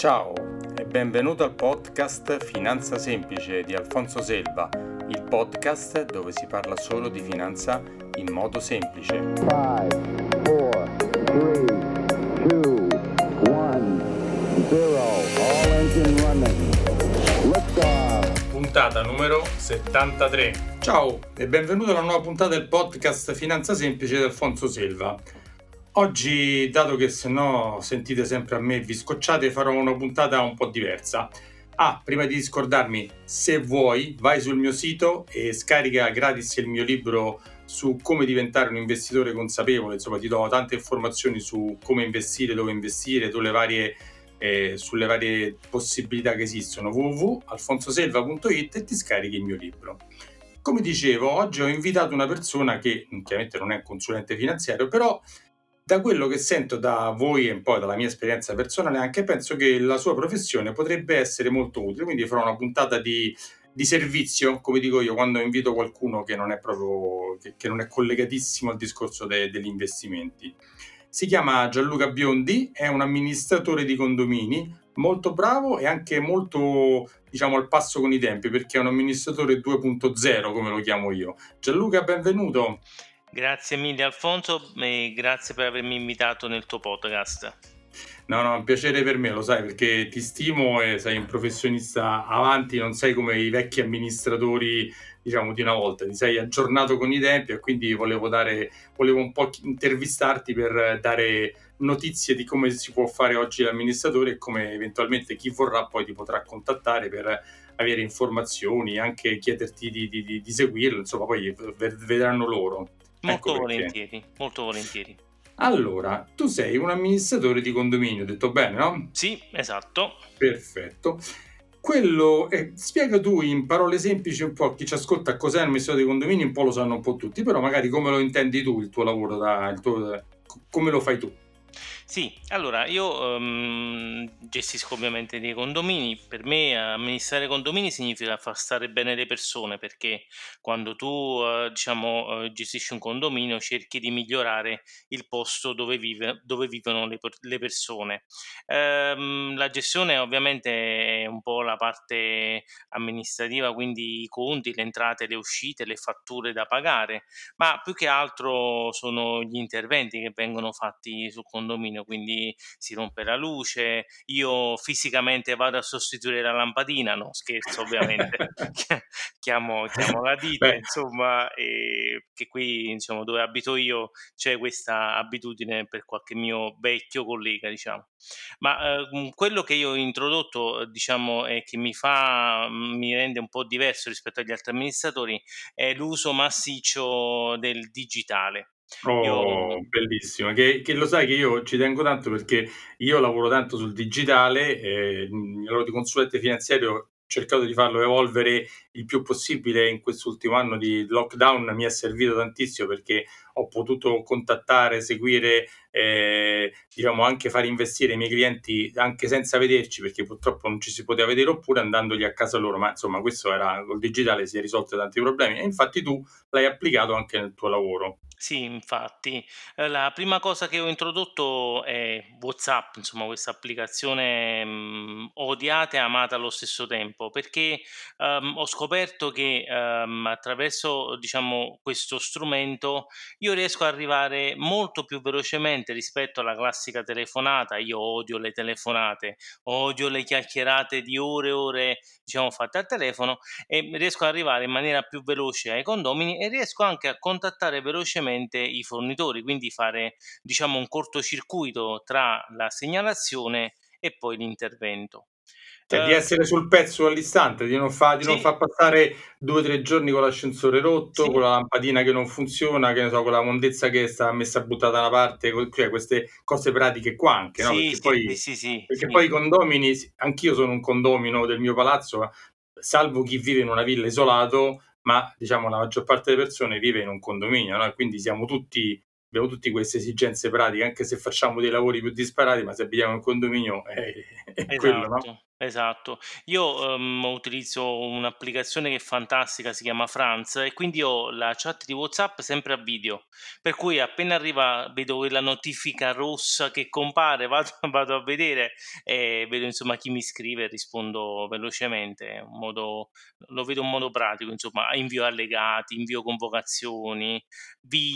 Ciao e benvenuto al podcast Finanza Semplice di Alfonso Selva, il podcast dove si parla solo di finanza in modo semplice. 5, 4, 3, 2, 1, 0, all engine running. Liftoff. Puntata numero 73. Ciao e benvenuto alla nuova puntata del podcast Finanza Semplice di Alfonso Selva. Oggi, dato che se no sentite sempre a me vi scocciate, farò una puntata un po' diversa. Ah, prima di scordarmi, se vuoi, vai sul mio sito e scarica gratis il mio libro su come diventare un investitore consapevole. Insomma, ti do tante informazioni su come investire, dove investire, sulle varie, eh, sulle varie possibilità che esistono. www.alfonsoselva.it e ti scarichi il mio libro. Come dicevo, oggi ho invitato una persona che chiaramente non è un consulente finanziario, però da quello che sento da voi e poi dalla mia esperienza personale anche penso che la sua professione potrebbe essere molto utile, quindi farò una puntata di, di servizio, come dico io, quando invito qualcuno che non è proprio, che, che non è collegatissimo al discorso de, degli investimenti. Si chiama Gianluca Biondi, è un amministratore di condomini, molto bravo e anche molto, diciamo, al passo con i tempi, perché è un amministratore 2.0, come lo chiamo io. Gianluca, benvenuto. Grazie mille Alfonso e grazie per avermi invitato nel tuo podcast. No, no, è un piacere per me, lo sai, perché ti stimo e sei un professionista avanti, non sei come i vecchi amministratori, diciamo, di una volta, ti sei aggiornato con i tempi e quindi volevo dare, volevo un po' intervistarti per dare notizie di come si può fare oggi l'amministratore e come eventualmente chi vorrà poi ti potrà contattare per avere informazioni, anche chiederti di, di, di, di seguirlo, insomma, poi vedranno loro. Molto ecco volentieri, molto volentieri. Allora, tu sei un amministratore di condominio, detto bene, no? Sì, esatto. Perfetto. Quello, eh, spiega tu in parole semplici un po' a chi ci ascolta cos'è un amministratore di condominio, un po' lo sanno un po' tutti, però magari come lo intendi tu il tuo lavoro, da, il tuo, come lo fai tu? Sì, allora io um, gestisco ovviamente dei condomini. Per me amministrare condomini significa far stare bene le persone perché quando tu uh, diciamo uh, gestisci un condominio cerchi di migliorare il posto dove, vive, dove vivono le, le persone. Um, la gestione ovviamente è un po' la parte amministrativa, quindi i conti, le entrate, le uscite, le fatture da pagare, ma più che altro sono gli interventi che vengono fatti sul condominio bagno, quindi si rompe la luce, io fisicamente vado a sostituire la lampadina, no scherzo ovviamente, chiamo, chiamo, la ditta, Beh. insomma, e che qui diciamo, dove abito io c'è questa abitudine per qualche mio vecchio collega, diciamo. Ma eh, quello che io ho introdotto, diciamo, e che mi fa, mi rende un po' diverso rispetto agli altri amministratori, è l'uso massiccio del digitale. Oh, io... bellissimo, che, che, lo sai che io ci tengo tanto perché io lavoro tanto sul digitale, eh, il lavoro di consulente finanziario ho cercato di farlo evolvere il più possibile. In quest'ultimo anno di lockdown, mi è servito tantissimo perché ho potuto contattare, seguire, eh, diciamo anche far investire i miei clienti anche senza vederci perché purtroppo non ci si poteva vedere oppure andandogli a casa loro, ma insomma questo era col digitale si è risolto tanti problemi. E infatti tu l'hai applicato anche nel tuo lavoro. Sì, infatti. Eh, la prima cosa che ho introdotto è WhatsApp, insomma, questa applicazione mh, odiata e amata allo stesso tempo, perché um, ho scoperto che um, attraverso, diciamo, questo strumento io riesco ad arrivare molto più velocemente rispetto alla classica telefonata. Io odio le telefonate, odio le chiacchierate di ore e ore, diciamo, fatte al telefono e riesco ad arrivare in maniera più veloce ai condomini e riesco anche a contattare velocemente velocemente i fornitori, quindi fare diciamo un cortocircuito tra la segnalazione e poi l'intervento. Cioè, di essere sul pezzo all'istante, di non, fa, di sì. non far passare due o tre giorni con l'ascensore rotto, sì. con la lampadina che non funziona, che ne so, con la mondezza che sta messa buttata da una parte, cioè queste cose pratiche qua anche, no? Sì, perché poi, sì, sì, perché poi i condomini, anch'io sono un condomino del mio palazzo, salvo chi vive in una villa isolato, ma diciamo la maggior parte delle persone vive in un condominio, no? quindi siamo tutti, abbiamo tutte queste esigenze pratiche, anche se facciamo dei lavori più disparati, ma se abitiamo in condominio eh, è quello, no? Esatto, esatto. Io, uhm, utilizzo un'applicazione che è fantastica, si chiama Franz e quindi ho la chat di WhatsApp sempre a video, per cui appena arriva vedo quella notifica rossa che compare, vado vado a vedere e vedo insomma chi mi scrive e rispondo velocemente, è un modo lo vedo in modo pratico insomma, invio allegati, invio convocazioni,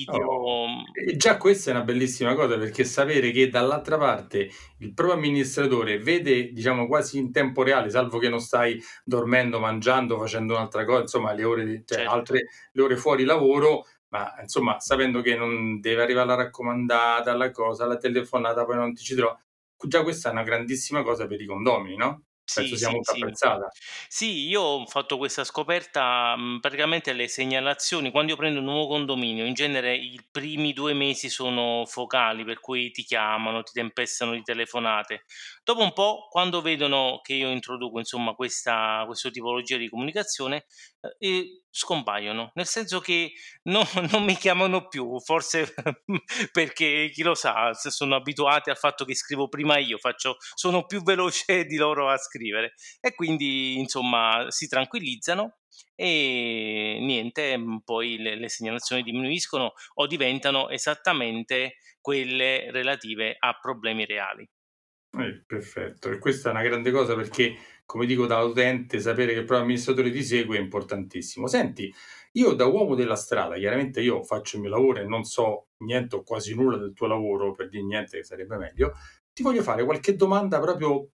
Oh, video, mhmm e già questa è una bellissima cosa, perché sapere che dall'altra parte il proprio amministratore vede, diciamo, quasi in tempo reale, salvo che non stai dormendo, mangiando, facendo un'altra cosa, insomma le ore cioè certo. altre le ore fuori lavoro, ma insomma sapendo che non deve arrivare la raccomandata, la cosa, la telefonata, poi non ti ci trova già questa è una grandissima cosa per i condomini, no, penso Sì, sia sì, molto sì. apprezzata. Sì, io ho fatto questa scoperta, mhmm, praticamente le segnalazioni quando io prendo un nuovo condominio, in genere i primi 2 mesi sono focali, per cui ti chiamano, ti tempestano di telefonate. Dopo un po', quando vedono che io introduco insomma questa questo tipologia di comunicazione, uhm, e scompaiono, nel senso che no non mi chiamano più, forse perché chi lo sa, se sono abituati al fatto che scrivo prima io, faccio sono più veloce di loro a scrivere. E quindi insomma si tranquillizzano e niente, mhmm, poi le le segnalazioni diminuiscono o diventano esattamente quelle relative a problemi reali. Eh, perfetto. E questa è una grande cosa perché, come dico da utente, sapere che il proprio amministratore ti segue è importantissimo. Senti, io da uomo della strada, chiaramente io faccio il mio lavoro e non so niente o quasi nulla del tuo lavoro, per dir niente che sarebbe meglio, ti voglio fare qualche domanda proprio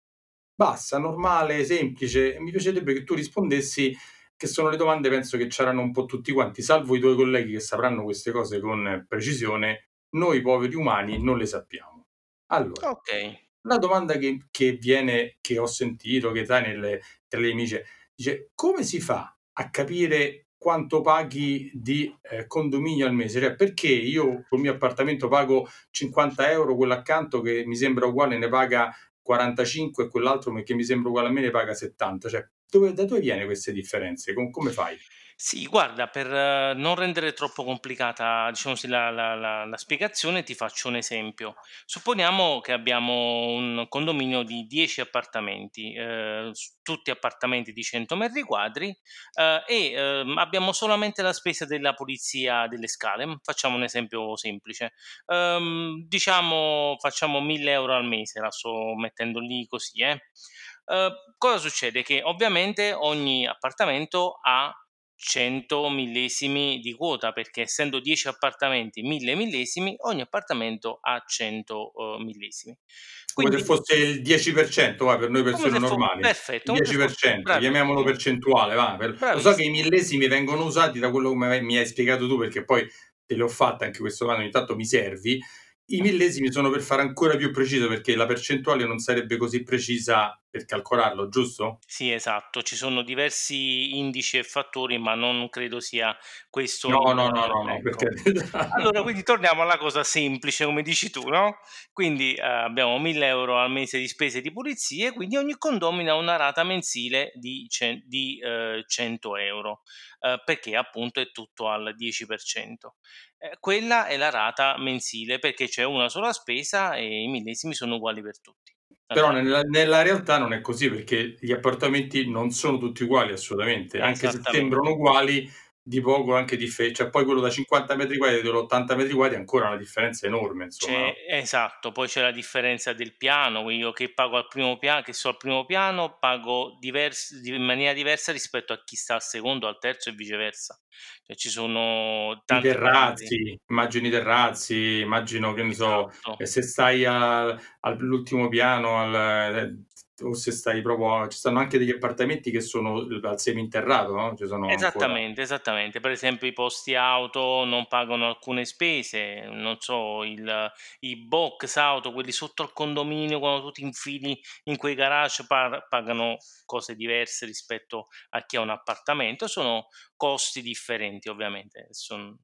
bassa, normale, semplice, e mi piacerebbe che tu rispondessi, che sono le domande penso che c'eranno un po' tutti quanti, salvo i tuoi colleghi che sapranno queste cose con precisione, noi poveri umani non le sappiamo. Allora, Okay. La domanda che che viene che ho sentito, che sai nelle tra le amiche, dice: "Come si fa a capire quanto paghi di, ehm, condominio al mese? Cioè, perché io col mio appartamento pago 50 €, quello accanto che mi sembra uguale ne paga 45 e quell'altro che mi sembra uguale a me ne paga 70? Cioè, dove da dove viene queste differenze? Com come fai? Sì, guarda, per eh, non rendere troppo complicata, diciamo la la la la spiegazione, ti faccio un esempio. Supponiamo che abbiamo un condominio di 10 appartamenti, s tutti appartamenti di 100 metri quadri, ehm, e, ehm, abbiamo solamente la spesa della pulizia delle scale. Facciamo un esempio semplice. Ehm, diciamo facciamo 1000 € al mese, la sto mettendo lì così, eh. Ehm, cosa succede? Che ovviamente ogni appartamento ha 100 millesimi di quota, perché essendo 10 appartamenti, 1000 millesimi, ogni appartamento ha 100, uhm, millesimi. Come se Quindi fosse il 10% va, per noi persone normali. perfetto, Il come se fosse 10%, chiamiamolo percentuale va, per lo so che i millesimi vengono usati da quello come mi hai spiegato tu, perché poi te le ho fatte anche questo domande, ogni tanto mi servi. I millesimi sono per fare ancora più preciso, perché la percentuale non sarebbe così precisa per calcolarlo, giusto? Sì, esatto, ci sono diversi indici e fattori, ma non credo sia questo No, no, no, no, no, per ecco. Allora, quindi torniamo alla cosa semplice, come dici tu, no, quindi, ehm, abbiamo 1000 € al mese di spese di pulizie, quindi ogni condomino ha una rata mensile di cen di, ehm, 100 €, ehm, perché appunto è tutto al 10%. Ehm, quella è la rata mensile, perché c'è una sola spesa e i millesimi sono uguali per tutti. Però nella nella realtà non è così, perché gli appartamenti non sono tutti uguali assolutamente, anche se sembrano uguali, di poco anche diffe cioè poi quello da 50 metri quadri e quello da 80 metri quadri è ancora una differenza enorme insomma, C'è no? esatto, poi c'è la differenza del piano, quindi io che pago al primo pia che sto al primo piano pago divers di in maniera diversa rispetto a chi sta al secondo, al terzo e viceversa. Cioè ci sono tanti terrazzi, immagino i terrazzi, immagino, che ne so, Esatto. ehm, se stai al all'ultimo piano al ehm, o se stai proprio ci stanno anche degli appartamenti che sono al seminterrato, no, sono ancora Esattamente, esattamente. Per esempio i posti auto non pagano alcune spese, non so, il i box auto, quelli sotto al condominio, quando tu ti infili in quei garage par pagano cose diverse rispetto a chi ha un appartamento, sono costi differenti ovviamente. Son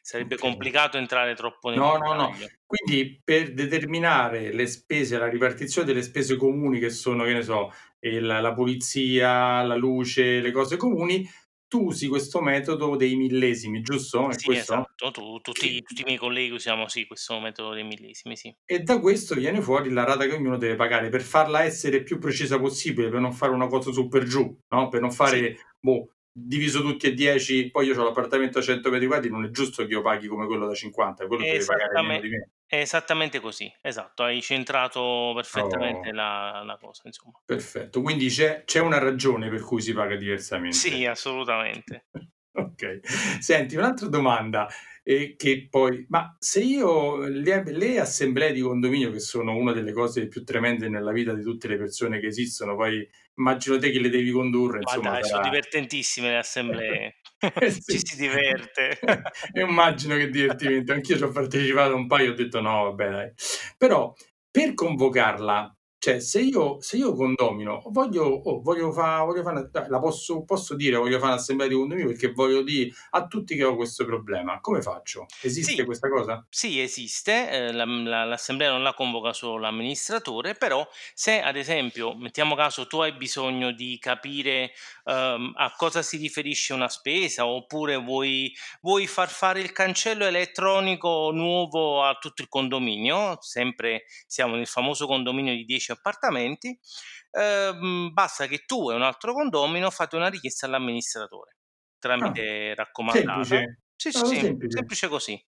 sarebbe okay. complicato entrare troppo nel No, no, no. Quindi per determinare le spese, la ripartizione delle spese comuni che sono, che ne so, il la pulizia, la luce, le cose comuni, tu usi questo metodo dei millesimi, giusto? È Sì, questo? esatto. Tu tutti tutti i miei colleghi usiamo, sì, questo metodo dei millesimi, sì. E da questo viene fuori la rata che ognuno deve pagare per farla essere più precisa possibile, per non fare una cosa su per giù, no, per non Sì. fare, boh, diviso tutti e 10, poi io c'ho l'appartamento a 100 metri quadri, non è giusto che io paghi come quello da 50, quello deve pagare meno di me. è esattamente così, esatto, hai centrato perfettamente Oh. la la cosa, insomma. Perfetto, quindi c'è c'è una ragione per cui si paga Sì, diversamente. assolutamente. Okay. Senti, un'altra domanda, ehm, che poi ma se io le le assemblee di condominio, che sono una delle cose più tremende nella vita di tutte le persone che esistono, poi immagino te che le devi condurre, Ma insomma dai, sarà divertentissime le assemblee. Eh Ci si diverte. Immagino che divertimento. Anch'io c'ho partecipato a un paio, ho detto: "No vabbè dai". Però per convocarla, cioè se io se io condomino, voglio oh, voglio fa voglio fa la posso posso dire voglio fa' un'assemblea di condominio perché voglio dì a tutti che ho questo problema. Come faccio? Esiste Sì, questa cosa? sì esiste, ehm, la la l'assemblea non la convoca solo l'amministratore, però se ad esempio, mettiamo caso, tu hai bisogno di capire, uhm, a cosa si riferisce una spesa, oppure vuoi vuoi far fare il cancello elettronico nuovo a tutto il condominio, sempre siamo nel famoso condominio di 10 appartamenti, uhm, basta che tu e un altro condomino fate una richiesta all'amministratore, Ah, tramite raccomandata. semplice, Sì, sì, molto sì, semplice. semplice così.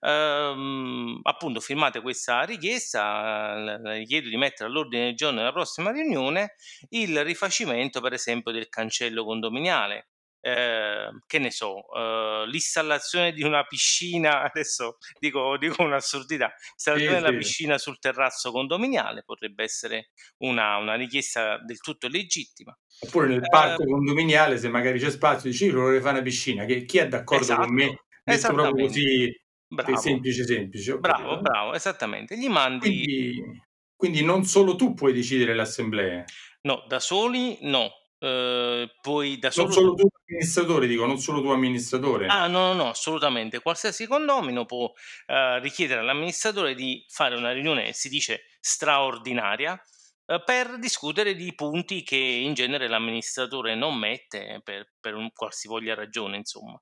Uhm, appunto firmate questa richiesta, le chiedo di mettere all'ordine del giorno della prossima riunione il rifacimento, per esempio, del cancello condominiale. Ehm, che ne so, uhm, l'installazione di una piscina, adesso dico dico un'assurdità, Sì, installazione della sì. piscina sul terrazzo condominiale potrebbe essere una una richiesta del tutto legittima. Oppure nel parco condominiale, se magari c'è spazio, dici: "Io vorrei fa' una piscina", che chi è d'accordo con Esatto, me? Detto proprio così, Bravo, semplice, semplice, bravo, capito. bravo, esattamente. Gli mandi Quindi quindi non solo tu puoi decidere le assemblee. No, da soli no. Uhm, puoi da Non solo solo tu amministratore dico, non solo tu amministratore. Ah no, no, no, assolutamente. Qualsiasi condomino può, uhm, richiedere all'amministratore di fare una riunione, si dice straordinaria, uhm, per discutere di punti che in genere l'amministratore non mette per per un qualsivoglia ragione, insomma.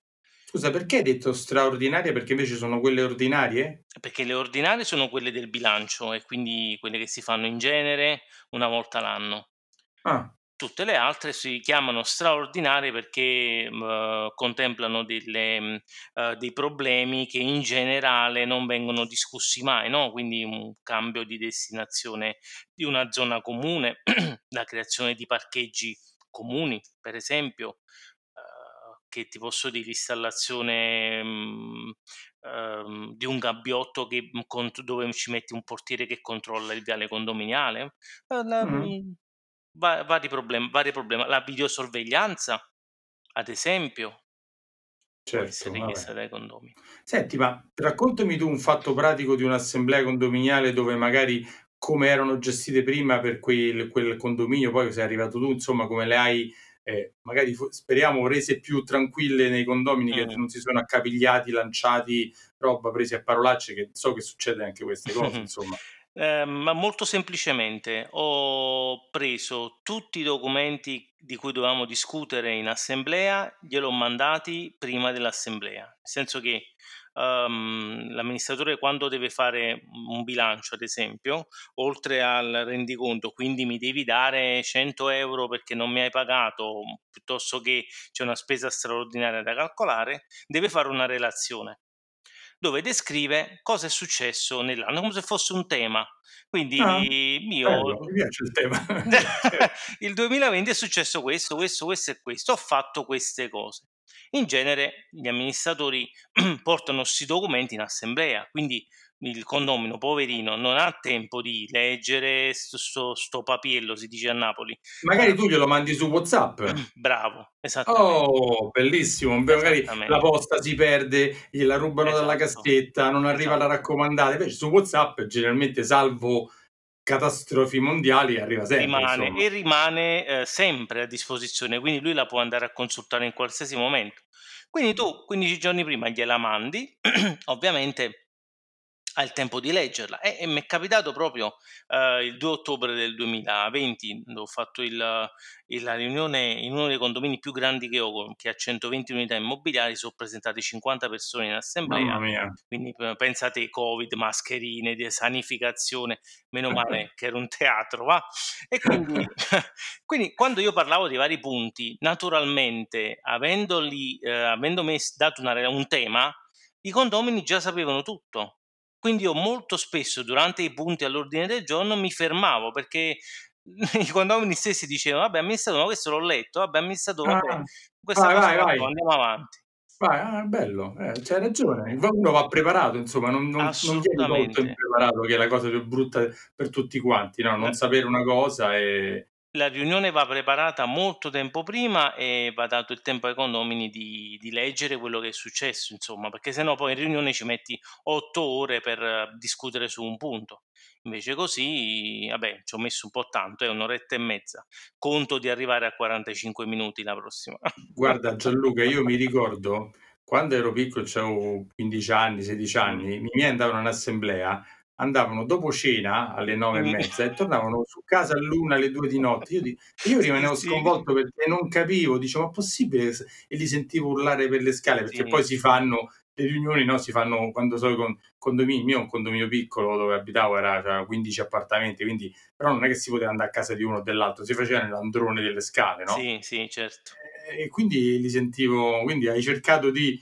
Scusa, perché hai detto straordinaria? Perché invece sono quelle ordinarie? Perché le ordinarie sono quelle del bilancio e quindi quelle che si fanno in genere una volta l'anno. Ah. Tutte le altre si chiamano straordinarie perché, uhm, contemplano delle uhm, dei problemi che in generale non vengono discussi mai, no, quindi un cambio di destinazione di una zona comune, la creazione di parcheggi comuni, per esempio, uhm, che ti posso dire, l'installazione, mhmm, uhm, di un gabbiotto che, cont dove ci metti un portiere che controlla il viale condominiale, la Mh-mh. Va vari problem vari problema la videosorveglianza, ad esempio Certo, essere vabbè. richiesta dai condomini. Senti, ma raccontami tu un fatto pratico di un'assemblea condominiale dove magari come erano gestite prima per quel quel condominio, poi sei arrivato tu, insomma, come le hai, ehm, magari speriamo rese più tranquille nei condomini, che Mh. non si sono accapigliati, lanciati roba, presi a parolacce, che so che succede anche queste cose, insomma. Ehm, ma molto semplicemente ho preso tutti i documenti di cui dovevamo discutere in assemblea, gliel'ho mandati prima dell'assemblea. Nel senso che, uhm, l'amministratore quando deve fare un bilancio, ad esempio, oltre al rendiconto, quindi mi devi dare 100 € perché non mi hai pagato, piuttosto che c'è una spesa straordinaria da calcolare, deve fare una relazione dove descrive cosa è successo nell'anno, come se fosse un tema. Ah, Quindi io bello, mi piace il tema. Il 2020 è successo questo, questo, questo e questo, ho fatto queste cose. In genere gli amministratori portano 'sti documenti in assemblea, quindi il condomino poverino non ha tempo di leggere st sto sto papiello, si dice a Napoli. Magari tu glielo mandi su WhatsApp. Bravo, esattamente. Oh, bellissimo. Magari la posta si perde, gliela rubano dalla Esatto, cassetta, non arriva la esatto. raccomandata. Invece su WhatsApp generalmente, salvo catastrofi mondiali, arriva sempre, Rimane insomma. e rimane, ehm, sempre a disposizione, quindi lui la può andare a consultare in qualsiasi momento. Quindi tu 15 giorni prima gliela mandi, ovviamente il tempo di leggerla. E, e mi è capitato proprio eh, il 2 ottobre del 2020, dove ho fatto il, il, la riunione in uno dei condomini più grandi che ho, che ha 120 unità immobiliari, sono presentati 50 persone in assemblea. Quindi pensate Covid, mascherine, sanificazione, meno male che era un teatro, va? E quindi, quindi quando io parlavo di vari punti, naturalmente, avendoli, eh, avendo dato una, un tema, i condomini già sapevano tutto. Quindi io molto spesso durante i punti all'ordine del giorno mi fermavo perché i condomini stessi dicevano vabbè amministratore questo l'ho letto, vabbè amministratore vabbè, Ah, questa vai, cosa vai, la vai. andiamo avanti. Vai, ah, bello, eh, c'hai ragione. Uno va preparato, insomma, non, non, non vieni molto Assolutamente. impreparato, che è la cosa più brutta per tutti quanti, no? Non Eh. sapere una cosa e... La riunione va preparata molto tempo prima e va dato il tempo ai condomini di, di leggere quello che è successo, insomma, perché sennò poi in riunione ci metti otto ore per eh, discutere su un punto. Invece così, vabbè, ci ho messo un po' tanto, è un'oretta e mezza. Conto di arrivare a 45 minuti la prossima. Guarda Gianluca, io mi ricordo quando ero piccolo, avevo 15 anni, 16 Mm. anni, i miei andavano in assemblea, andavano dopo cena alle nove e Mm. mezza e tornavano su casa all'una, alle due di notte. Io, di- io rimanevo sì. sconvolto perché non capivo, dicevo, ma possibile? E li sentivo urlare per le scale perché Sì. poi si fanno le riunioni, no? Si fanno quando sono con condomini. Io un condominio piccolo dove abitavo, era c'era 15 appartamenti, quindi però non è che si poteva andare a casa di uno o dell'altro, si faceva nell'androne delle scale, no? Sì, sì, certo. e quindi li sentivo, quindi hai cercato di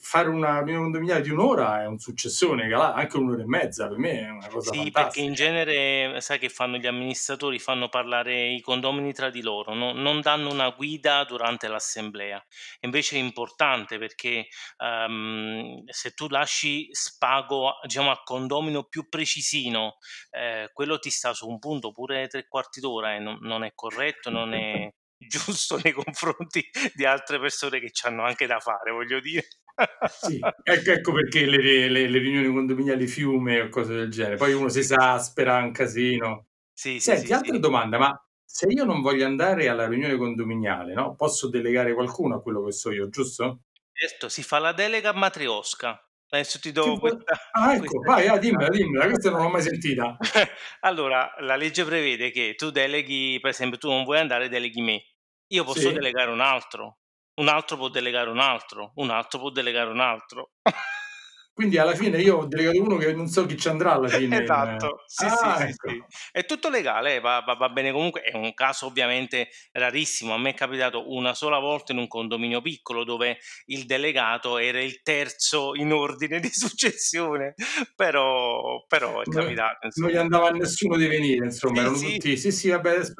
fare una riunione condominiale di un'ora è un successone, anche un'ora e mezza per me è una cosa Sì, perché fantastica. in genere, sai che fanno gli amministratori? Fanno parlare i condomini tra di loro, no- non danno una guida durante l'assemblea. Invece è importante perché ehm, se tu lasci spago, diciamo, al condomino più precisino, eh, quello ti sta su un punto pure tre quarti d'ora e non, non è corretto, non è giusto nei confronti di altre persone che ci hanno anche da fare, voglio dire. Sì, ecco, ecco perché le, le- le riunioni condominiali fiume o cose del genere. Poi uno si esaspera, un casino. Sì, sì, Senti, sì, altra sì. domanda, ma se io non voglio andare alla riunione condominiale, no? Posso delegare qualcuno a quello che so io, giusto? Certo, si fa la delega a matriosca. Adesso ti do questa, Ah, ecco, questa vai, ah, dimmela, dimmela, questa non l'ho mai sentita. Allora, la legge prevede che tu deleghi, per esempio, tu non vuoi andare, deleghi me. Io posso Sì. delegare un altro, un altro può delegare un altro, un altro può delegare un altro. Quindi alla fine io ho delegato uno che non so chi ci andrà alla fine. in- Esatto, sì, Ah, sì, ecco. sì. È tutto legale, va, va- va bene comunque. È un caso ovviamente rarissimo. A me è capitato una sola volta in un condominio piccolo dove il delegato era il terzo in ordine di successione, però, però è Non- capitato. Non insomma. gli andava a nessuno di venire, insomma, Sì, erano sì. tutti. Sì, sì, vabbè, adesso.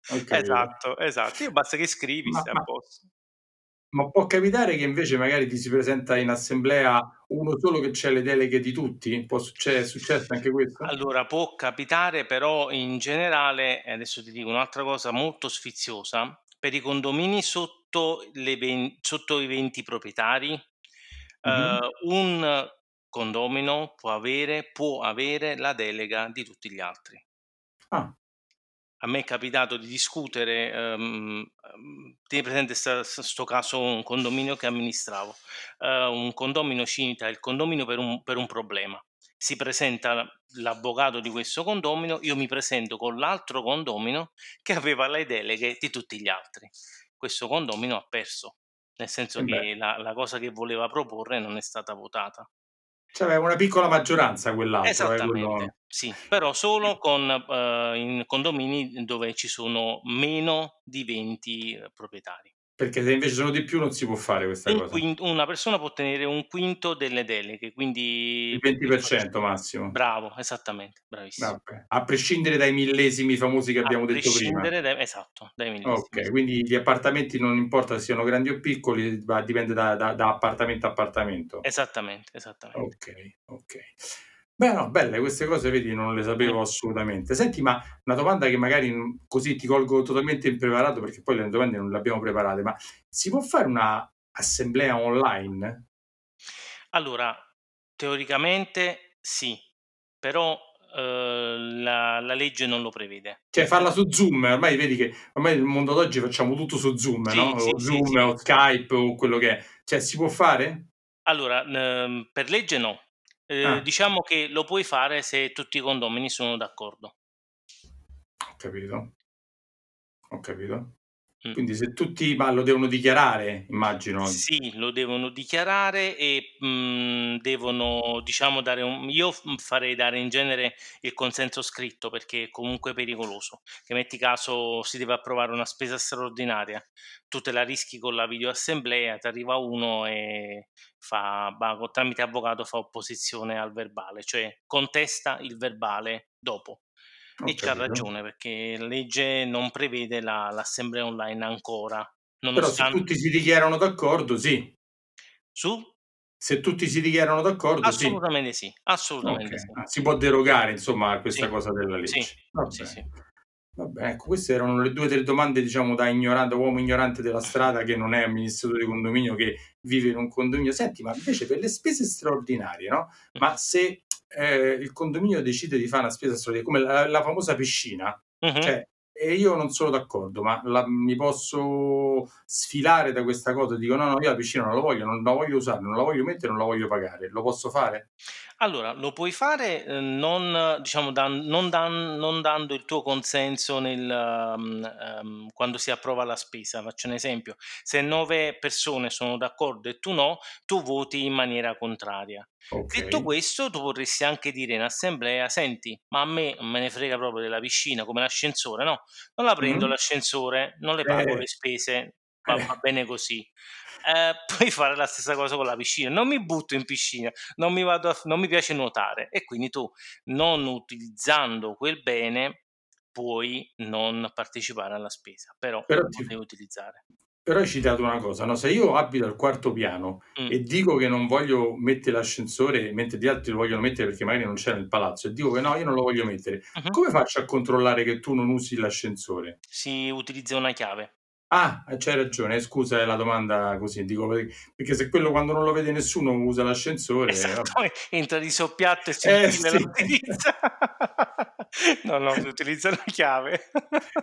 capito. Esatto, esatto. Io basta che scrivi, Ma- stai ma- a posto. Ma può capitare che invece magari ti si presenta in assemblea uno solo che c'è le deleghe di tutti? Può succedere, è successo anche questo? Allora, può capitare, però in generale, e adesso ti dico un'altra cosa molto sfiziosa, per i condomini sotto, le ven- sotto i 20 proprietari, Mhm. eh, un condomino può avere, può avere la delega di tutti gli altri. Ah, A me è capitato di discutere, ehm, ehm, tieni presente questo caso, un condominio che amministravo, eh, un condomino cita il condominio per un, per un problema. Si presenta l'avvocato di questo condomino, io mi presento con l'altro condomino che aveva le deleghe di tutti gli altri. Questo condomino ha perso, nel senso Eh che beh. la, la cosa che voleva proporre non è stata votata. Cioè una piccola maggioranza quell'altro, eh, quello... Esattamente, sì, però solo con, eh, in condomini dove ci sono meno di 20 eh, proprietari. Perché se invece sono di più non si può fare questa Un cosa. quin- una persona può ottenere un quinto delle deleghe, quindi... Il 20% massimo. Bravo, esattamente, bravissimo. Vabbè. A prescindere dai millesimi famosi che abbiamo detto prima. prescindere da- esatto, dai millesimi. Ok, quindi gli appartamenti non importa se siano grandi o piccoli, ma dipende da, da- da appartamento a appartamento. Esattamente, esattamente. Ok, ok. Beh, no, belle queste cose, vedi, non le sapevo Mm. assolutamente. Senti, ma una domanda che magari così ti colgo totalmente impreparato, perché poi le domande non le abbiamo preparate, ma si può fare una assemblea online? Allora, teoricamente sì, però eh, la, la legge non lo prevede. Cioè farla su Zoom, ormai vedi che ormai nel mondo d'oggi facciamo tutto su Zoom, Sì, no? sì, O sì, Zoom sì. o Skype o quello che è. Cioè si può fare? Allora, ehm, per legge no, Ehm, Ah. diciamo che lo puoi fare se tutti i condomini sono d'accordo. Ho capito. Ho capito. Mh. Quindi se tutti ma lo devono dichiarare immagino. Sì, lo devono dichiarare e, mhmm, devono diciamo dare un io f farei dare in genere il consenso scritto perché è comunque pericoloso. Che metti caso si deve approvare una spesa straordinaria, tu te la rischi con la videoassemblea, t'arriva uno e fa co tramite avvocato fa opposizione al verbale, cioè contesta il verbale dopo. Ho E c'ha capito. ragione perché la legge non prevede la l'assemblea online ancora, Però se nonostan tutti si dichiarano d'accordo sì. Su? Se tutti si dichiarano d'accordo sì. Assolutamente sì, assolutamente Okay. sì. Ah, si può derogare insomma a questa Sì, cosa della sì, legge. Va sì, bene. sì. Va bene, ecco queste erano le 2 delle domande diciamo da ignoran da uomo ignorante della strada che non è amministratore di condominio, che vive in un condominio. Senti, ma invece per le spese straordinarie, no, ma se, ehm, il condominio decide di fa' una spesa straordinaria, come la la famosa piscina, Mh-mh. cioè e io non sono d'accordo, ma la mi posso sfilare da questa cosa dico: "No, no, io la piscina non la voglio, non la voglio usare, non la voglio mettere, non la voglio pagare." Lo posso fare? Allora, lo puoi fare, uhm, non diciamo dan non dan non dando il tuo consenso nel mhmm, ehm, quando si approva la spesa. Faccio un esempio: se 9 persone sono d'accordo e tu no, tu voti in maniera contraria. Detto Okay. questo, tu vorresti anche dire in assemblea: "Senti, ma a me non me ne frega proprio della piscina, come l'ascensore, no, non la prendo Mh-mh. l'ascensore, non le pago Eh. le spese, va va Eh. bene così." Ehm, puoi fare la stessa cosa con la piscina: "Non mi butto in piscina, non mi vado a non mi piace nuotare." E quindi tu, non utilizzando quel bene, puoi non partecipare alla spesa, però Però lo ti devi utilizzare. però hai citato una cosa, no, se io abito al quarto piano Mh. e dico che non voglio mettere l'ascensore, mentre gli altri lo vogliono mettere perché magari non c'è nel palazzo e dico che: "No, io non lo voglio mettere." Mh-mh. Come faccio a controllare che tu non usi l'ascensore? Si utilizza una chiave. Ah, eh, c'hai ragione, scusa, eh, la domanda così, dico pe perché se quello quando non lo vede nessuno usa l'ascensore, Esatto, vabbè. entra di soppiatto e si Eh, la sì. utilizza. No, no, si utilizza una chiave.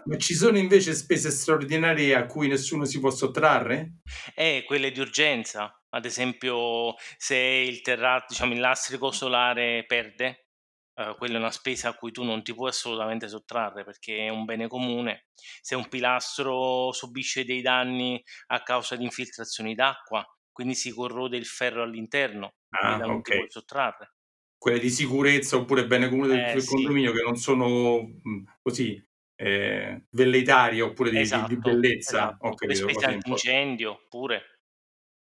Ma ci sono invece spese straordinarie a cui nessuno si può sottrarre? Eh, quelle di urgenza. Ad esempio, se il terra diciamo il lastrico solare perde, uhm, quella è una spesa a cui tu non ti puoi assolutamente sottrarre perché è un bene comune. Se un pilastro subisce dei danni a causa di infiltrazioni d'acqua, quindi si corrode il ferro all'interno, Ah, non ti puoi okay. sottrarre. Quelle di sicurezza oppure bene comune del Eh, del sì. condominio che non sono, mhmm, così, ehm, velleitarie oppure di di di Esatto, bellezza. Esatto. Le capito, spese antincendio pure.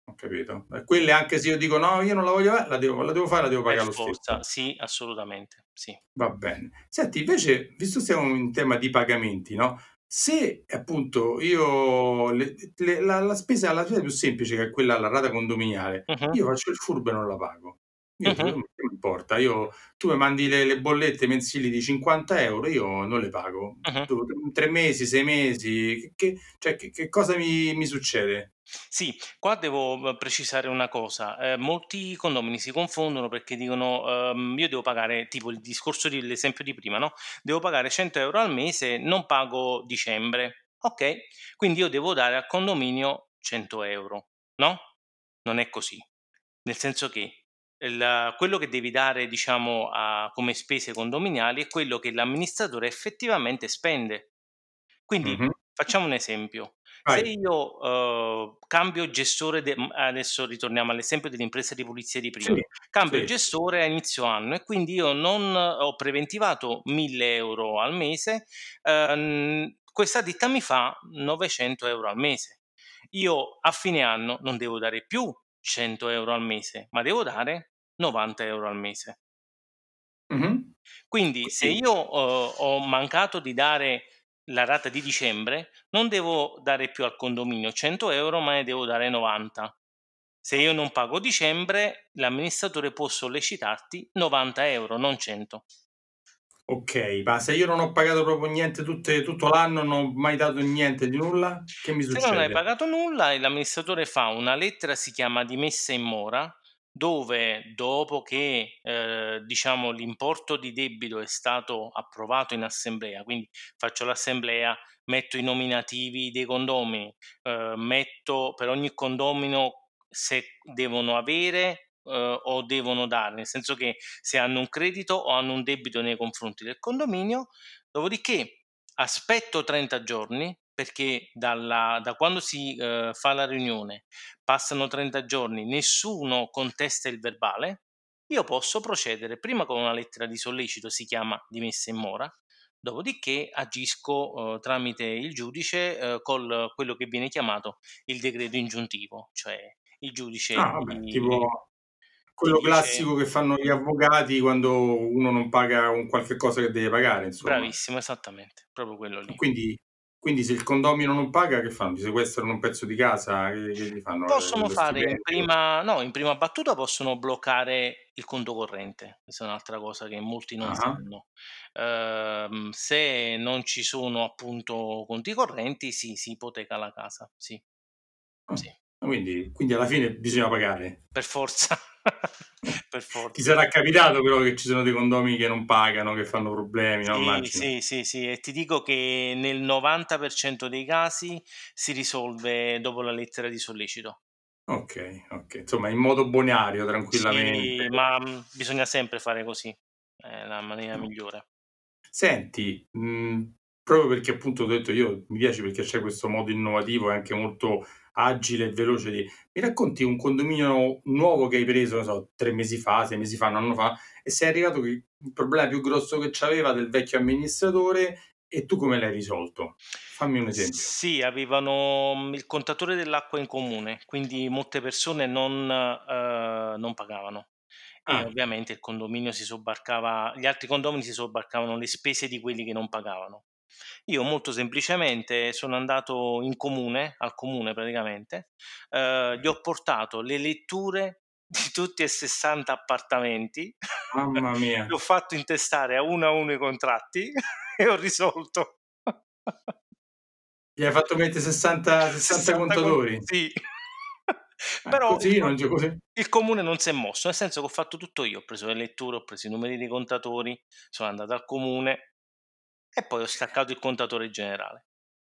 Ho capito. E quelle anche se io dico: "No, io non la voglio fa" la devo la devo fare, la devo Per pagà lo forza, stesso. sì, assolutamente, sì. Va bene. Senti invece, visto stiamo in tema di pagamenti, no, se appunto io le le la la spesa la spesa più semplice che è quella la rata condominiale, Mh-mh. io faccio il furbo e non la pago. Io dico: Mh-mh. "A me che m'importa, io tu mi mandi le le bollette mensili di 50 €, io non le pago. Mh-mh. Dopo 3 mesi, 6 mesi, che cioè che che cosa mi mi succede?" Sì, qua devo, uhm, precisare una cosa: ehm, molti condomini si confondono perché dicono, uhm: "Io devo pagare" tipo il discorso di l'esempio di prima, no, "Devo pagare 100 € al mese, non pago dicembre." Okay, quindi io devo dare al condominio 100 €, no, non è così. Nel senso che il quello che devi dare diciamo a come spese condominiali è quello che l'amministratore effettivamente spende. Quindi, Mh-mh. facciamo un esempio: se Vai. io, uhm, cambio gestore de mhmm, adesso ritorniamo all'esempio dell'impresa di pulizia di prima. Sì, Cambio sì. gestore a inizio anno e quindi io non ho preventivato 1000 € al mese, uhm, questa ditta mi fa 900 € al mese. Io a fine anno non devo dare più 100 € al mese, ma devo dare 90 € al mese. Mh-mh. Quindi se io, uhm, ho mancato di dare la rata di dicembre, non devo dare più al condominio 100 €, ma ne devo dare 90. Se io non pago dicembre, l'amministratore può sollecitarti 90 €, non 100. Okay, ma se io non ho pagato proprio niente tutte tutto l'anno, non ho mai dato niente di nulla, che mi Se non hai succede? pagato nulla l'amministratore fa una lettera, si chiama di messa in mora, dove dopo che, ehm, diciamo l'importo di debito è stato approvato in assemblea, quindi faccio l'assemblea, metto i nominativi dei condomini, uhm, metto per ogni condomino se devono avere eh, o devono dare, nel senso che se hanno un credito o hanno un debito nei confronti del condominio, dopodiché aspetto 30 giorni perché dalla, da quando si eh, fa la riunione passano 30 giorni, nessuno contesta il verbale, io posso procedere prima con una lettera di sollecito, si chiama di messa in mora, dopodiché agisco eh, tramite il giudice eh, con quello che viene chiamato il decreto ingiuntivo, cioè il giudice... Ah, vabbè, di, tipo quello dice... classico che fanno gli avvocati quando uno non paga un qualche cosa che deve pagare, insomma. Bravissimo, esattamente, proprio quello lì. Quindi quindi se il condomino non paga, che fanno? Ti sequestrano un pezzo di casa? Che, che fanno? Possono fare in prima, no, in prima battuta possono bloccare il conto corrente, questa è un'altra cosa che molti non uh-huh. sanno. Uh, se non ci sono appunto conti correnti, sì, si ipoteca la casa, sì. Oh. sì. Quindi, quindi alla fine bisogna pagare. Per forza. per forza. Ti sarà capitato però che ci sono dei condomini che non pagano, che fanno problemi, no? Sì, sì, sì, sì, e ti dico che nel 90% dei casi si risolve dopo la lettera di sollecito. Ok, ok, insomma in modo bonario, tranquillamente. Sì, ma mm, bisogna sempre fare così, è la maniera no. migliore. Senti, mh, mm, proprio perché appunto ho detto io, mi piace perché c'è questo modo innovativo e anche molto agile e veloce di... Mi racconti un condominio nuovo che hai preso, non so, tre mesi fa, sei mesi fa, un anno fa, e sei arrivato che il problema più grosso che c'aveva del vecchio amministratore e tu come l'hai risolto? Fammi un esempio. Sì, avevano mm, il contatore dell'acqua in comune, quindi molte persone non, eh, non pagavano. E ah. ovviamente il condominio si sobbarcava, gli altri condomini si sobbarcavano le spese di quelli che non pagavano. Io molto semplicemente sono andato in comune, al comune praticamente, eh, gli ho portato le letture di tutti e 60 appartamenti. Mamma mia. Li ho fatto intestare a uno a uno i contratti e ho risolto. Gli hai fatto mettere 60, 60, 60 contatori? Con... Sì. Ah, Però così, il, così. il comune non si è mosso, nel senso che ho fatto tutto io, ho preso le letture, ho preso i numeri dei contatori, sono andato al comune, e poi ho staccato il contatore generale.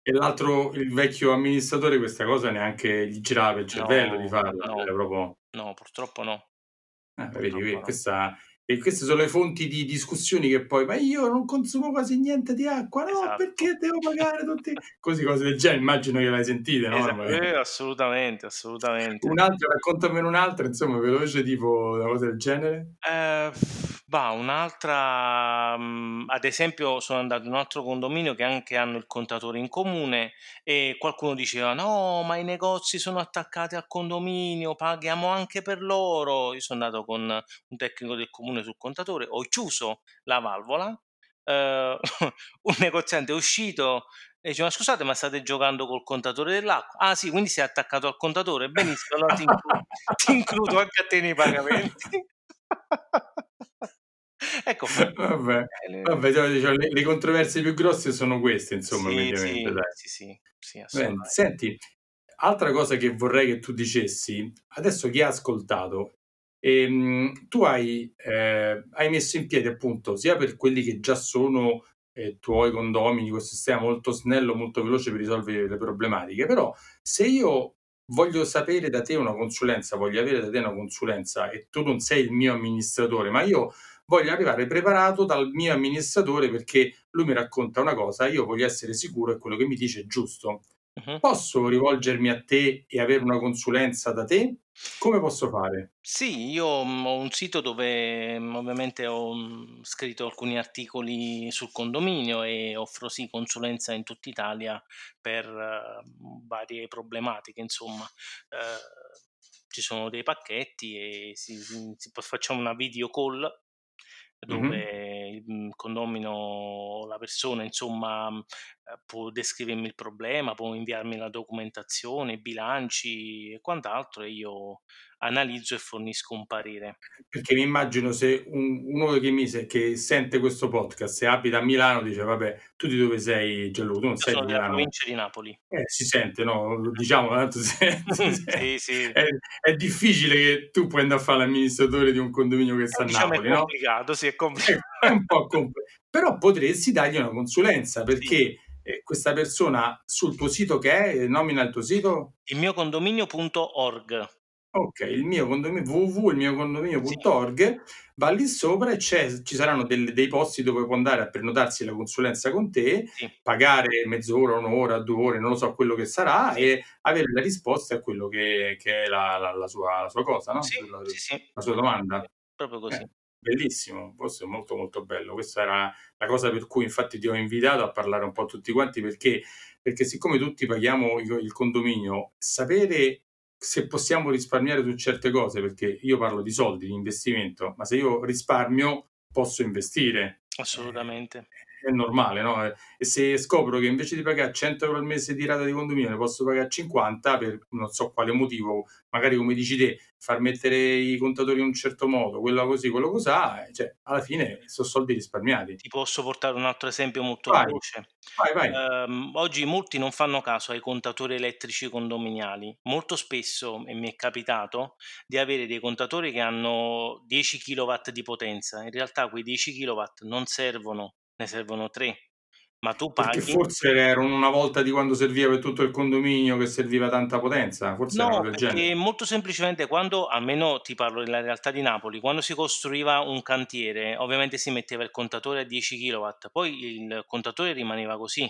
E l'altro, il vecchio amministratore, questa cosa neanche gli girava il cervello no, di farla. No, proprio... no, purtroppo no. Eh, purtroppo vedi, no. Questa, e queste sono le fonti di discussioni che poi, ma io non consumo quasi niente di acqua, no, esatto. perché devo pagare tutti... Così cose del genere, immagino che l'hai sentite, no? Esatto. Eh, assolutamente, assolutamente. Un'altra, raccontamene un'altra, insomma, veloce, tipo una cosa del genere. Eh Bah, un'altra, mhmm, ad esempio sono andato in un altro condominio che anche hanno il contatore in comune e qualcuno diceva: "No, ma i negozi sono attaccati al condominio, paghiamo anche per loro." Io sono andato con un tecnico del comune sul contatore, ho chiuso la valvola, ehm, un negoziante è uscito e dice: "Ma scusate, ma state giocando col contatore dell'acqua?" "Ah sì, quindi sei attaccato al contatore? Benissimo, allora ti includo ti includo anche a te nei pagamenti." ecco, vabbè, le... vabbè diciamo, le, le, controversie più grosse sono queste, insomma, sì, mediamente. Sì, sì, sì, Beh, senti, altra cosa che vorrei che tu dicessi, adesso chi ha ascoltato, ehm, tu hai, eh, hai, messo in piedi appunto sia per quelli che già sono eh, tuoi condomini, questo sistema molto snello, molto veloce per risolvere le problematiche, però se io voglio sapere da te una consulenza, voglio avere da te una consulenza e tu non sei il mio amministratore, ma io voglio arrivare preparato dal mio amministratore perché lui mi racconta una cosa, io voglio essere sicuro che quello che mi dice è giusto. Uh-huh. Posso rivolgermi a te e avere una consulenza da te? Come posso fare? Sì, io mm, ho un sito dove mm, ovviamente ho mm, scritto alcuni articoli sul condominio e offro sì consulenza in tutta Italia per uh, varie problematiche, insomma. Uh, ci sono dei pacchetti e si, si, facciamo una video call dove mm-hmm. il condomino la persona insomma eh, può descrivermi il problema, può inviarmi la documentazione, i bilanci e quant'altro e io analizzo e fornisco un parere. Perché mi immagino se un, uno che mi che sente questo podcast e abita a Milano dice vabbè tu di dove sei Gianluca? Tu non Io sei di Milano. provincia di Napoli. Eh, si sente, no? Diciamo, tanto se, sì, sì. È, è, difficile che tu puoi andare a fare l'amministratore di un condominio che sta a diciamo Napoli, è complicato, no? sì, è complicato. È un po' complicato. Però potresti dargli una consulenza perché... Sì questa persona sul tuo sito che è, nomina il tuo sito? Il mio condominio.org. Ok, il mio condominio www.ilmiocondominio.org sì. va lì sopra e ci saranno del, dei posti dove può andare a prenotarsi la consulenza con te, sì. pagare mezz'ora, un'ora, due ore, non lo so quello che sarà sì. e avere la risposta a quello che, che è la, la, la, sua, la, sua, cosa, no? la, la, sua domanda. Proprio così. Eh, bellissimo, forse è molto molto bello. Questa era la cosa per cui infatti ti ho invitato a parlare un po' a tutti quanti perché, perché siccome tutti paghiamo il condominio, sapere se possiamo risparmiare su certe cose, perché io parlo di soldi, di investimento, ma se io risparmio posso investire. Assolutamente. È, normale, no? E se scopro che invece di pagare 100 euro al mese di rata di condominio ne posso pagare 50 per non so quale motivo, magari come dici te, far mettere i contatori in un certo modo, quello così, quello così, cioè alla fine sono soldi risparmiati. Ti posso portare un altro esempio molto vai, veloce. Vai, vai. Uh, oggi molti non fanno caso ai contatori elettrici condominiali. Molto spesso, e mi è capitato, di avere dei contatori che hanno 10 kW di potenza. In realtà quei 10 kW non servono, ne servono 3 ma tu paghi... Perché forse erano una volta di quando serviva per tutto il condominio che serviva tanta potenza, forse no, perché genere. molto semplicemente quando, almeno ti parlo della realtà di Napoli, quando si costruiva un cantiere, ovviamente si metteva il contatore a 10 kW, poi il contatore rimaneva così,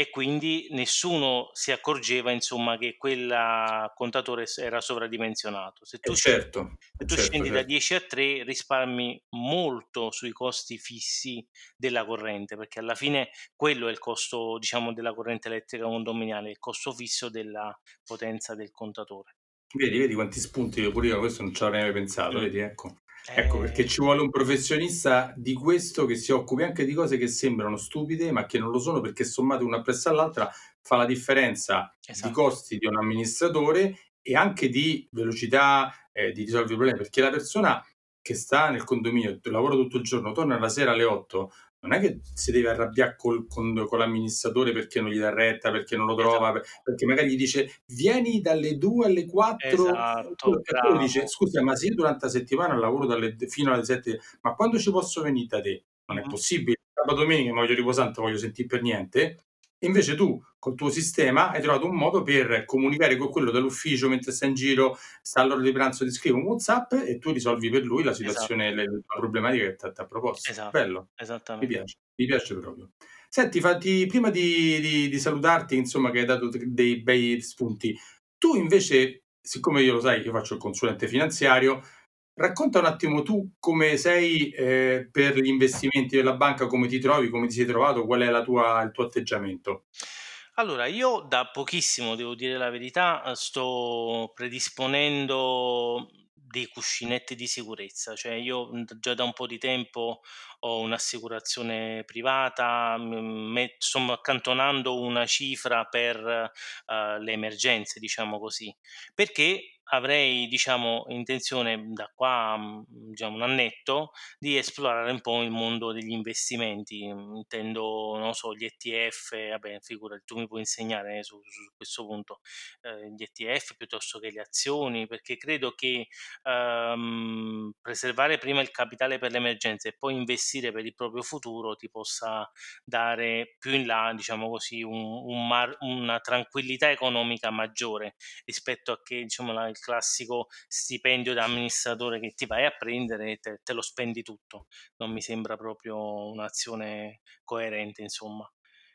e quindi nessuno si accorgeva insomma che quel contatore era sovradimensionato. Se tu, eh certo, se tu certo, scendi certo. da 10 a 3 risparmi molto sui costi fissi della corrente, perché alla fine quello è il costo diciamo della corrente elettrica condominiale, il costo fisso della potenza del contatore. Vedi, vedi quanti spunti pure io questo non ci avrei mai pensato, mm. vedi, ecco. Ecco perché ci vuole un professionista di questo che si occupi anche di cose che sembrano stupide, ma che non lo sono perché sommate una presso all'altra fa la differenza esatto. di costi di un amministratore e anche di velocità eh, di risolvere i problemi. Perché la persona che sta nel condominio, lavora tutto il giorno, torna la sera alle 8, non è che si deve arrabbiare col, con, con, l'amministratore perché non gli dà retta, perché non lo trova, esatto. perché magari gli dice vieni dalle 2 alle 4 esatto, e dice scusa ma se io durante la settimana lavoro dalle, fino alle 7 ma quando ci posso venire da te? Non mm-hmm. è possibile, sabato domenica mi voglio riposare, non voglio sentire per niente Invece tu, col tuo sistema, hai trovato un modo per comunicare con quello dell'ufficio mentre sta in giro, sta all'ora di pranzo, ti scrive un WhatsApp e tu risolvi per lui la situazione, esatto. la problematica che ti ha proposto. Esatto. Bello. Esattamente. Mi piace, mi piace proprio. Senti, fatti, prima di, di, di, salutarti, insomma, che hai dato dei bei spunti, tu invece, siccome io lo sai, io faccio il consulente finanziario, Racconta un attimo tu come sei eh, per gli investimenti della banca, come ti trovi, come ti sei trovato, qual è tua, il tuo atteggiamento? Allora, io da pochissimo, devo dire la verità, sto predisponendo dei cuscinetti di sicurezza, cioè io già da un po' di tempo ho un'assicurazione privata, sto accantonando una cifra per uh, le emergenze, diciamo così, perché avrei diciamo intenzione da qua a diciamo, un annetto di esplorare un po' il mondo degli investimenti. Intendo non so gli ETF vabbè figurati tu mi puoi insegnare su, su questo punto eh, gli ETF piuttosto che le azioni perché credo che ehm, preservare prima il capitale per le emergenze e poi investire per il proprio futuro ti possa dare più in là diciamo così un, un mar- una tranquillità economica maggiore rispetto a che diciamo la, il classico stipendio da amministratore che ti vai a prendere e te, te lo spendi tutto. Non mi sembra proprio un'azione coerente, insomma.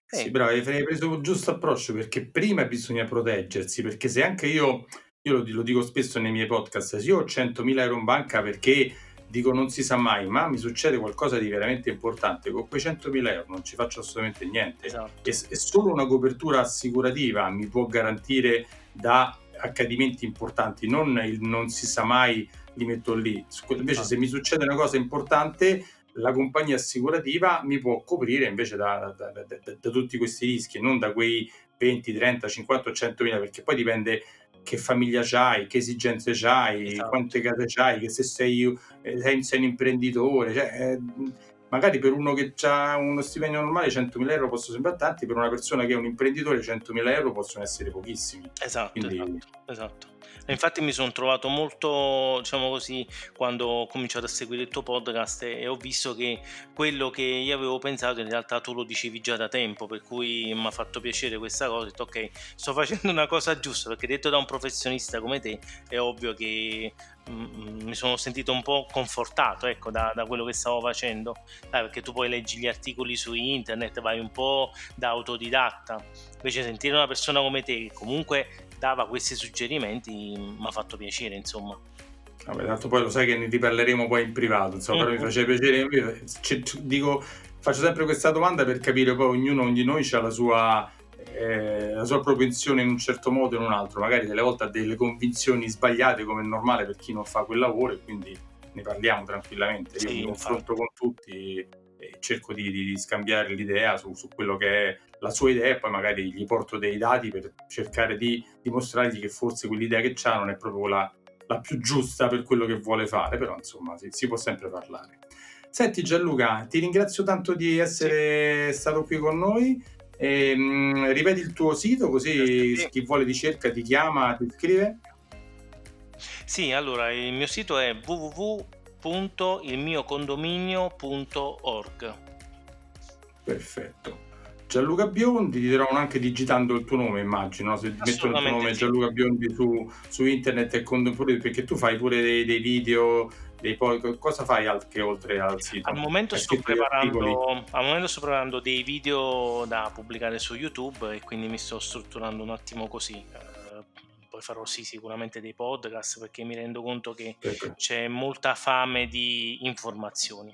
Sì, bravo, hai preso il giusto approccio perché prima bisogna proteggersi, perché se anche io, io lo, lo dico spesso nei miei podcast, se io ho 100.000 euro in banca perché dico non si sa mai, ma mi succede qualcosa di veramente importante, con quei 100.000 euro non ci faccio assolutamente niente. Esatto. E, e solo una copertura assicurativa mi può garantire da accadimenti importanti, non il non si sa mai li metto lì. Invece se mi succede una cosa importante, la compagnia assicurativa mi può coprire invece da, da, da, da tutti questi rischi, non da quei 20, 30, 50 o 100 mila, perché poi dipende che famiglia c'hai, che esigenze c'hai, esatto. quante case c'hai, che se sei, eh, sei, sei un imprenditore, cioè, eh, magari per uno che ha uno stipendio normale 100.000 euro possono sembrare tanti, per una persona che è un imprenditore 100.000 euro possono essere pochissimi. Esatto, Quindi... esatto, esatto. Infatti mi sono trovato molto, diciamo così, quando ho cominciato a seguire il tuo podcast e ho visto che quello che io avevo pensato in realtà tu lo dicevi già da tempo, per cui mi ha fatto piacere questa cosa, ho detto ok, sto facendo una cosa giusta, perché detto da un professionista come te è ovvio che mm, mi sono sentito un po' confortato ecco, da, da quello che stavo facendo, Dai, perché tu poi leggi gli articoli su internet, vai un po' da autodidatta, invece sentire una persona come te che comunque dava questi suggerimenti mi ha fatto piacere, insomma. Vabbè, tanto poi lo sai che ne riparleremo poi in privato, insomma, mm-hmm. però mi faceva piacere. Cioè, dico, faccio sempre questa domanda per capire poi ognuno di noi ha la sua, eh, la sua propensione in un certo modo o in un altro. Magari delle volte ha delle convinzioni sbagliate come è normale per chi non fa quel lavoro e quindi ne parliamo tranquillamente. Io sì, mi confronto con tutti e cerco di, di scambiare l'idea su, su quello che è la sua idea e poi magari gli porto dei dati per cercare di dimostrargli che forse quell'idea che ha non è proprio la, la, più giusta per quello che vuole fare, però insomma si, si può sempre parlare. Senti Gianluca, ti ringrazio tanto di essere sì. stato qui con noi. E, ehm, mh, ripeti il tuo sito così sì. chi vuole ti cerca, ti chiama, ti scrive. Sì, allora il mio sito è www.ilmiocondominio.org. Perfetto. Gianluca Biondi, ti trovano anche digitando il tuo nome, immagino, no? se mettono il tuo nome sì. Gianluca Biondi su, su internet e contemporaneo, perché tu fai pure dei, dei video, dei cosa fai anche oltre al sito? Al momento, sto preparando, al momento sto preparando dei video da pubblicare su YouTube e quindi mi sto strutturando un attimo così. Farò sì sicuramente dei podcast perché mi rendo conto che Perfetto. c'è molta fame di informazioni.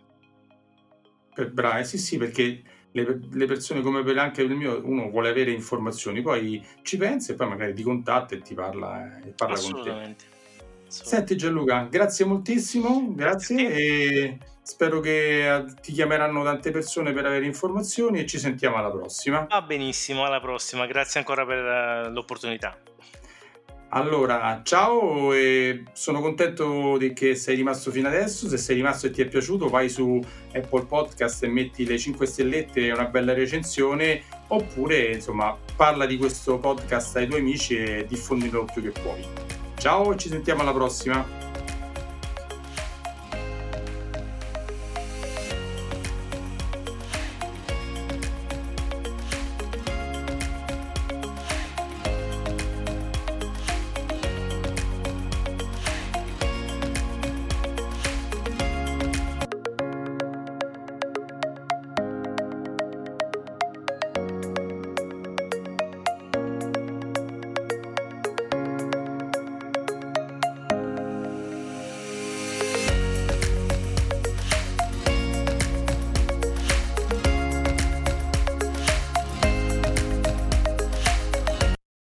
Per bravo, sì sì, perché le, le, persone come per anche il mio, uno vuole avere informazioni, poi ci pensa e poi magari ti contatta e ti parla, e parla con te. Senti Gianluca, grazie moltissimo, grazie, grazie e spero che eh, ti chiameranno tante persone per avere informazioni e ci sentiamo alla prossima. Va benissimo, alla prossima, grazie ancora per eh, l'opportunità. Allora, ciao e sono contento di che sei rimasto fino adesso. Se sei rimasto e ti è piaciuto, vai su Apple Podcast e metti le 5 stellette e una bella recensione, oppure insomma parla di questo podcast ai tuoi amici e diffondilo il più che puoi. Ciao, ci sentiamo alla prossima.